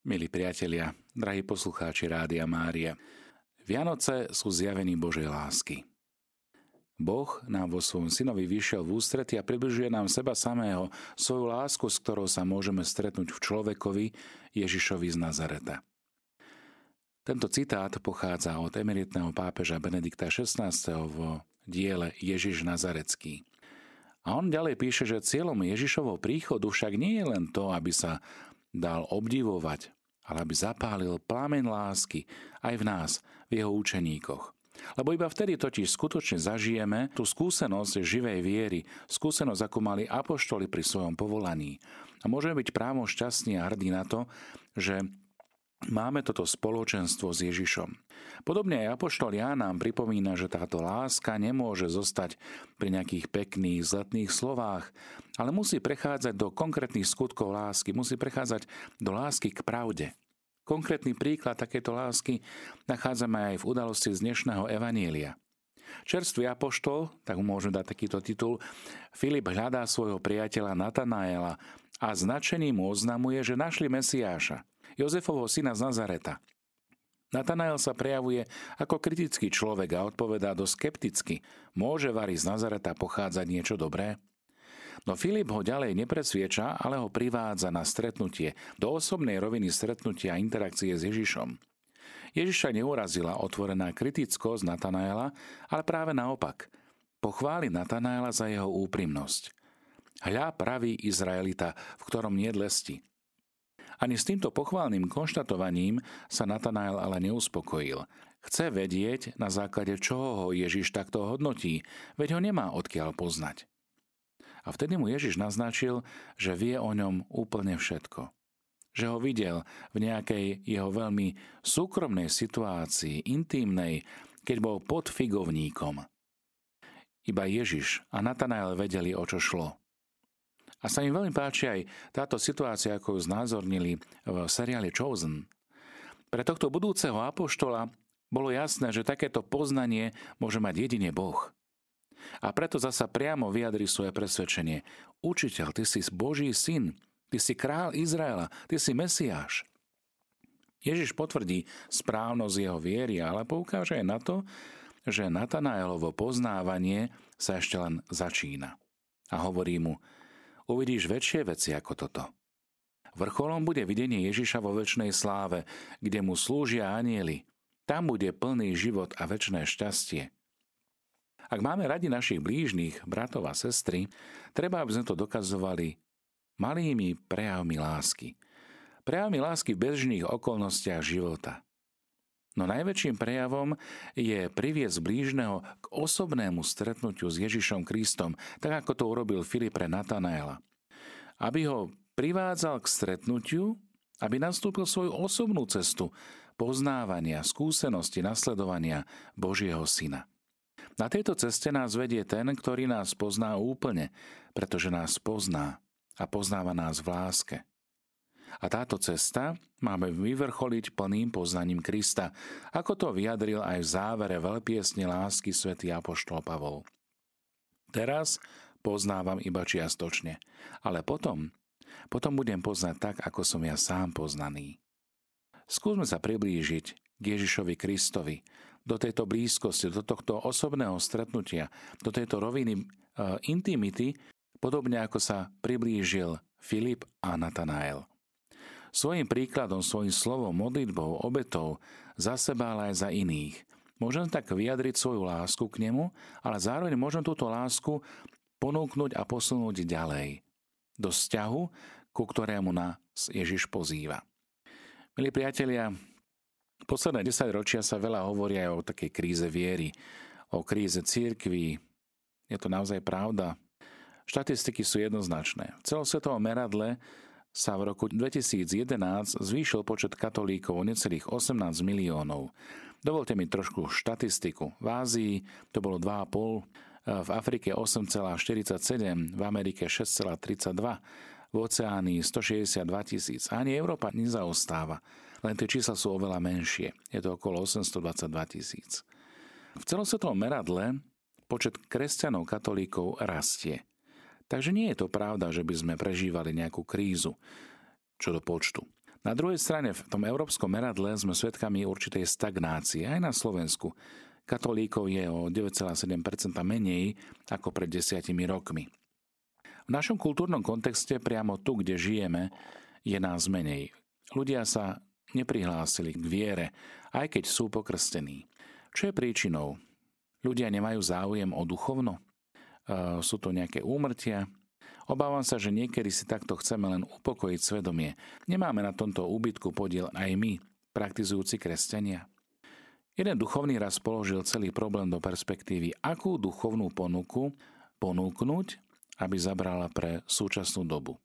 Milí priatelia, drahí poslucháči Rádia Mária, Vianoce sú zjavení Božej lásky. Boh nám vo svojom synovi vyšiel v ústrety a približuje nám seba samého, svoju lásku, s ktorou sa môžeme stretnúť v človekovi Ježišovi z Nazareta. Tento citát pochádza od emeritného pápeža Benedikta XVI. v diele Ježiš Nazarecký. A on ďalej píše, že cieľom Ježišovho príchodu však nie je len to, aby sa dal obdivovať, ale aby zapálil plamen lásky aj v nás, v jeho učeníkoch. Lebo iba vtedy totiž skutočne zažijeme tú skúsenosť živej viery, skúsenosť, ako mali apoštoli pri svojom povolaní. A môžeme byť právo šťastní a hrdí na to, že máme toto spoločenstvo s Ježišom. Podobne aj Apoštol Ján nám pripomína, že táto láska nemôže zostať pri nejakých pekných, zletných slovách, ale musí prechádzať do konkrétnych skutkov lásky, musí prechádzať do lásky k pravde. Konkrétny príklad takéto lásky nachádzame aj v udalosti z dnešného Evanielia. Čerstvý apoštol, tak mu môžeme dať takýto titul, Filip hľadá svojho priateľa Natanaela a značený mu oznamuje, že našli Mesiáša. Jozefovho syna z Nazareta. Natanael sa prejavuje ako kritický človek a odpovedá do skepticky. Môže Vary z Nazareta pochádzať niečo dobré? No Filip ho ďalej nepresvieča, ale ho privádza na stretnutie, do osobnej roviny stretnutia a interakcie s Ježišom. Ježiša neurazila otvorená kritickosť Natanaela, ale práve naopak. Pochváli Natanaela za jeho úprimnosť. Hľa pravý Izraelita, v ktorom nie lesti. Ani s týmto pochválnym konštatovaním sa Natanael ale neuspokojil. Chce vedieť, na základe čoho ho Ježiš takto hodnotí, veď ho nemá odkiaľ poznať. A vtedy mu Ježiš naznačil, že vie o ňom úplne všetko. Že ho videl v nejakej jeho veľmi súkromnej situácii, intímnej, keď bol pod figovníkom. Iba Ježiš a Natanael vedeli, o čo šlo. A sa im veľmi páči aj táto situácia, ako ju znázornili v seriáli Chosen. Pre tohto budúceho apoštola bolo jasné, že takéto poznanie môže mať jedine Boh. A preto zasa priamo vyjadri svoje presvedčenie. Učiteľ, ty si Boží syn, ty si král Izraela, ty si Mesiáš. Ježiš potvrdí správnosť jeho viery, ale poukáže aj na to, že Natanaelovo poznávanie sa ešte len začína. A hovorí mu, uvidíš väčšie veci ako toto. Vrcholom bude videnie Ježiša vo väčšnej sláve, kde mu slúžia anieli. Tam bude plný život a väčšné šťastie. Ak máme radi našich blížnych, bratov a sestry, treba, aby sme to dokazovali malými prejavmi lásky. Prejavmi lásky v bežných okolnostiach života. No najväčším prejavom je priviesť blížneho k osobnému stretnutiu s Ježišom Kristom, tak ako to urobil Filip pre Natanaela. Aby ho privádzal k stretnutiu, aby nastúpil svoju osobnú cestu poznávania, skúsenosti, nasledovania Božieho Syna. Na tejto ceste nás vedie ten, ktorý nás pozná úplne, pretože nás pozná a poznáva nás v láske. A táto cesta máme vyvrcholiť plným poznaním Krista, ako to vyjadril aj v závere veľpiesne lásky svätý Apoštol Pavol. Teraz poznávam iba čiastočne, ale potom, potom budem poznať tak, ako som ja sám poznaný. Skúsme sa priblížiť k Ježišovi Kristovi, do tejto blízkosti, do tohto osobného stretnutia, do tejto roviny e, intimity, podobne ako sa priblížil Filip a Natanael. Svojim príkladom, svojim slovom, modlitbou, obetou za seba, ale aj za iných. Môžem tak vyjadriť svoju lásku k nemu, ale zároveň môžem túto lásku ponúknuť a posunúť ďalej do vzťahu, ku ktorému nás Ježiš pozýva. Milí priatelia, Posledné 10 ročia sa veľa hovorí aj o takej kríze viery, o kríze církvy. Je to naozaj pravda. Štatistiky sú jednoznačné. V celosvetovom meradle sa v roku 2011 zvýšil počet katolíkov o necelých 18 miliónov. Dovolte mi trošku štatistiku. V Ázii to bolo 2,5, v Afrike 8,47, v Amerike 6,32, v Oceánii 162 tisíc. Ani Európa nezaostáva len tie čísla sú oveľa menšie. Je to okolo 822 tisíc. V celosvetovom meradle počet kresťanov katolíkov rastie. Takže nie je to pravda, že by sme prežívali nejakú krízu čo do počtu. Na druhej strane v tom európskom meradle sme svedkami určitej stagnácie aj na Slovensku. Katolíkov je o 9,7% menej ako pred desiatimi rokmi. V našom kultúrnom kontexte priamo tu, kde žijeme, je nás menej. Ľudia sa neprihlásili k viere, aj keď sú pokrstení. Čo je príčinou? Ľudia nemajú záujem o duchovno? E, sú to nejaké úmrtia? Obávam sa, že niekedy si takto chceme len upokojiť svedomie. Nemáme na tomto úbytku podiel aj my, praktizujúci kresťania. Jeden duchovný raz položil celý problém do perspektívy, akú duchovnú ponuku ponúknuť, aby zabrala pre súčasnú dobu.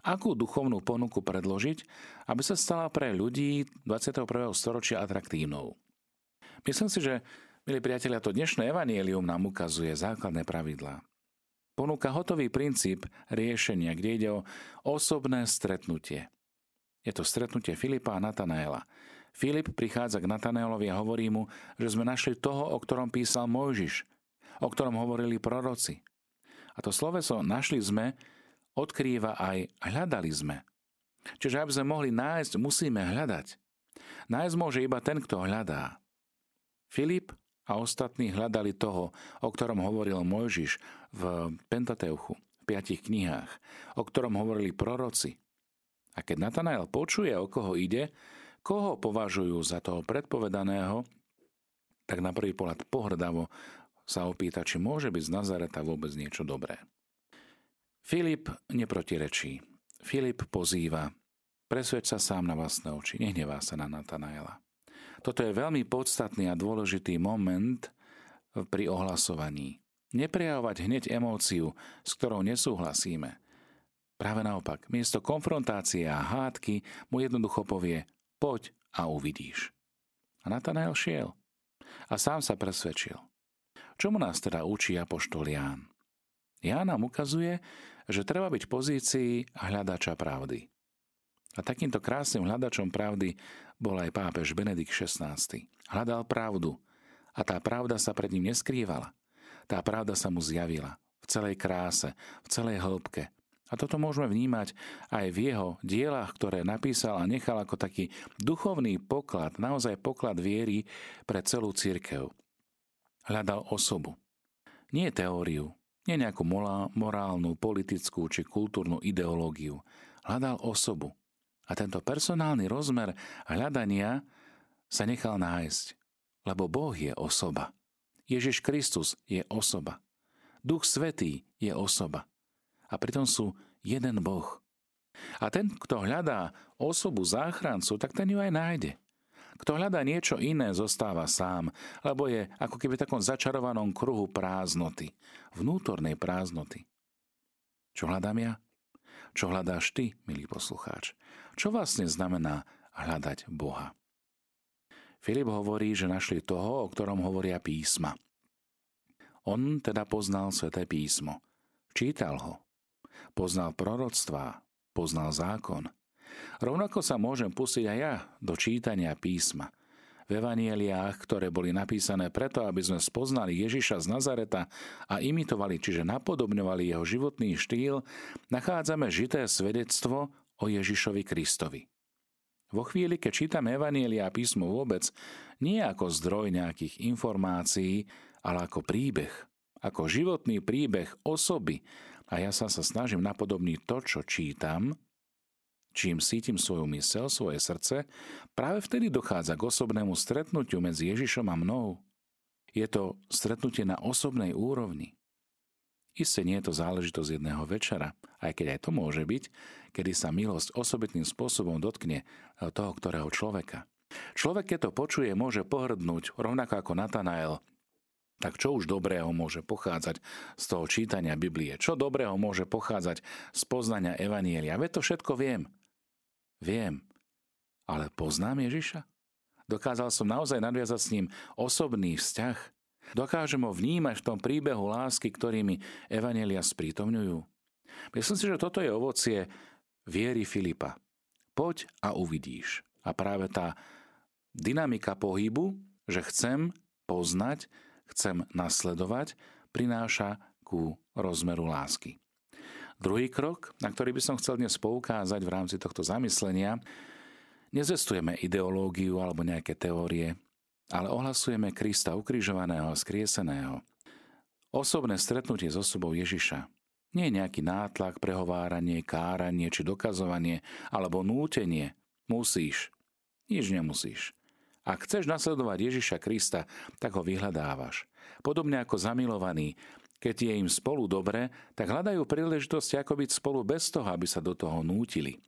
Akú duchovnú ponuku predložiť, aby sa stala pre ľudí 21. storočia atraktívnou. Myslím si, že, milí priatelia, to dnešné evanielium nám ukazuje základné pravidlá ponúka hotový princíp riešenia, kde ide o osobné stretnutie. Je to stretnutie Filipa a Natanaela. Filip prichádza k Natanaelovi a hovorí mu, že sme našli toho, o ktorom písal Mojžiš, o ktorom hovorili proroci. A to sloveso našli sme odkrýva aj hľadali sme. Čiže aby sme mohli nájsť, musíme hľadať. Nájsť môže iba ten, kto hľadá. Filip a ostatní hľadali toho, o ktorom hovoril Mojžiš v Pentateuchu, v piatich knihách, o ktorom hovorili proroci. A keď Natanael počuje, o koho ide, koho považujú za toho predpovedaného, tak na prvý pohľad pohrdavo sa opýta, či môže byť z Nazareta vôbec niečo dobré. Filip neprotirečí. Filip pozýva. Presvedč sa sám na vlastné oči, nehnevá sa na Natanaela. Toto je veľmi podstatný a dôležitý moment pri ohlasovaní. Neprejavovať hneď emóciu, s ktorou nesúhlasíme. Práve naopak, miesto konfrontácie a hádky mu jednoducho povie poď a uvidíš. A Natanael šiel a sám sa presvedčil. Čomu nás teda učí apoštol Ján? Ján nám ukazuje, že treba byť v pozícii hľadača pravdy. A takýmto krásnym hľadačom pravdy bol aj pápež Benedikt XVI. Hľadal pravdu a tá pravda sa pred ním neskrývala. Tá pravda sa mu zjavila v celej kráse, v celej hĺbke. A toto môžeme vnímať aj v jeho dielach, ktoré napísal a nechal ako taký duchovný poklad, naozaj poklad viery pre celú církev. Hľadal osobu. Nie teóriu, nie nejakú morálnu, politickú či kultúrnu ideológiu. Hľadal osobu. A tento personálny rozmer hľadania sa nechal nájsť, lebo Boh je osoba. Ježiš Kristus je osoba. Duch Svetý je osoba. A pritom sú jeden Boh. A ten, kto hľadá osobu záchrancu, tak ten ju aj nájde. Kto hľadá niečo iné, zostáva sám, lebo je ako keby v takom začarovanom kruhu prázdnoty, vnútornej prázdnoty. Čo hľadám ja? Čo hľadáš ty, milý poslucháč? Čo vlastne znamená hľadať Boha? Filip hovorí, že našli toho, o ktorom hovoria písma. On teda poznal sveté písmo. Čítal ho. Poznal proroctvá, poznal zákon. Rovnako sa môžem pustiť aj ja do čítania písma – v evanieliách, ktoré boli napísané preto, aby sme spoznali Ježiša z Nazareta a imitovali, čiže napodobňovali jeho životný štýl, nachádzame žité svedectvo o Ježišovi Kristovi. Vo chvíli, keď čítame Evanielia a písmo vôbec, nie ako zdroj nejakých informácií, ale ako príbeh, ako životný príbeh osoby. A ja sa sa snažím napodobniť to, čo čítam, čím sítim svoju mysel, svoje srdce, práve vtedy dochádza k osobnému stretnutiu medzi Ježišom a mnou. Je to stretnutie na osobnej úrovni. Isté nie je to záležitosť jedného večera, aj keď aj to môže byť, kedy sa milosť osobitným spôsobom dotkne toho, ktorého človeka. Človek, keď to počuje, môže pohrdnúť, rovnako ako Natanael, tak čo už dobrého môže pochádzať z toho čítania Biblie? Čo dobrého môže pochádzať z poznania Evanielia? Veď to všetko viem. Viem, ale poznám Ježiša? Dokázal som naozaj nadviazať s ním osobný vzťah? Dokážem ho vnímať v tom príbehu lásky, ktorými Evanelia sprítomňujú? Myslím si, že toto je ovocie viery Filipa. Poď a uvidíš. A práve tá dynamika pohybu, že chcem poznať, chcem nasledovať, prináša ku rozmeru lásky. Druhý krok, na ktorý by som chcel dnes poukázať v rámci tohto zamyslenia, Nezestujeme ideológiu alebo nejaké teórie, ale ohlasujeme Krista ukrižovaného a skrieseného. Osobné stretnutie s osobou Ježiša nie je nejaký nátlak, prehováranie, káranie či dokazovanie alebo nútenie. Musíš. Nič nemusíš. Ak chceš nasledovať Ježiša Krista, tak ho vyhľadávaš. Podobne ako zamilovaní, keď je im spolu dobre, tak hľadajú príležitosti, ako byť spolu bez toho, aby sa do toho nútili.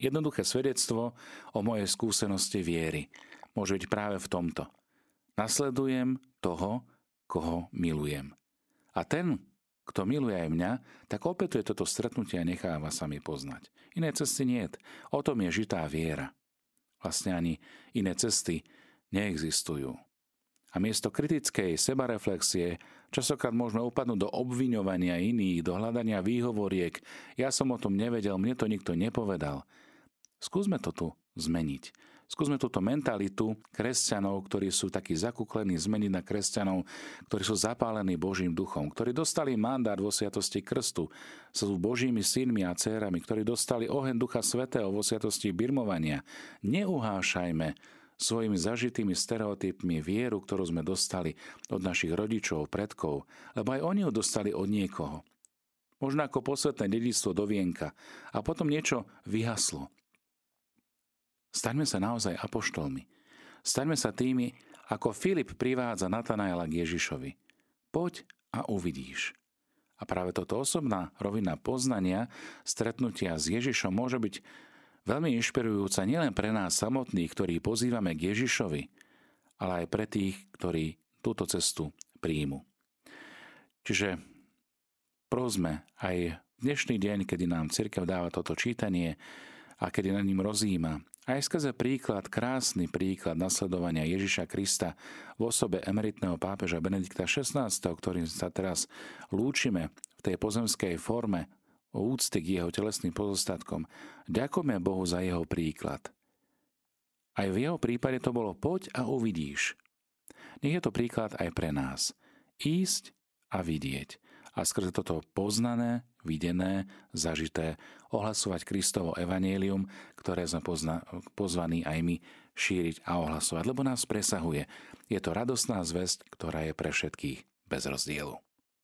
Jednoduché svedectvo o mojej skúsenosti viery môže byť práve v tomto. Nasledujem toho, koho milujem. A ten, kto miluje aj mňa, tak opetuje toto stretnutie a necháva sa mi poznať. Iné cesty nie. O tom je žitá viera. Vlastne ani iné cesty neexistujú. A miesto kritickej sebareflexie časokrát môžeme upadnúť do obviňovania iných, do hľadania výhovoriek. Ja som o tom nevedel, mne to nikto nepovedal. Skúsme to tu zmeniť. Skúsme túto mentalitu kresťanov, ktorí sú takí zakúklení, zmeniť na kresťanov, ktorí sú zapálení Božím duchom, ktorí dostali mandát vo sviatosti krstu, sú Božími synmi a dcérami, ktorí dostali oheň Ducha Svetého vo sviatosti birmovania. Neuhášajme svojimi zažitými stereotypmi vieru, ktorú sme dostali od našich rodičov, predkov, lebo aj oni ju dostali od niekoho. Možno ako posvetné dedictvo do vienka a potom niečo vyhaslo. Staňme sa naozaj apoštolmi. Staňme sa tými, ako Filip privádza Natanaela k Ježišovi. Poď a uvidíš. A práve toto osobná rovina poznania, stretnutia s Ježišom môže byť veľmi inšpirujúca nielen pre nás samotných, ktorí pozývame k Ježišovi, ale aj pre tých, ktorí túto cestu príjmu. Čiže prosme aj dnešný deň, kedy nám cirkev dáva toto čítanie a kedy na ním rozíma, aj skrze príklad, krásny príklad nasledovania Ježiša Krista v osobe emeritného pápeža Benedikta XVI, ktorým sa teraz lúčime v tej pozemskej forme o úcty k jeho telesným pozostatkom, ďakujeme Bohu za jeho príklad. Aj v jeho prípade to bolo poď a uvidíš. Nech je to príklad aj pre nás. Ísť a vidieť a skrze toto poznané, videné, zažité ohlasovať Kristovo evanílium, ktoré sme pozna- pozvaní aj my šíriť a ohlasovať, lebo nás presahuje. Je to radosná zväzť, ktorá je pre všetkých bez rozdielu.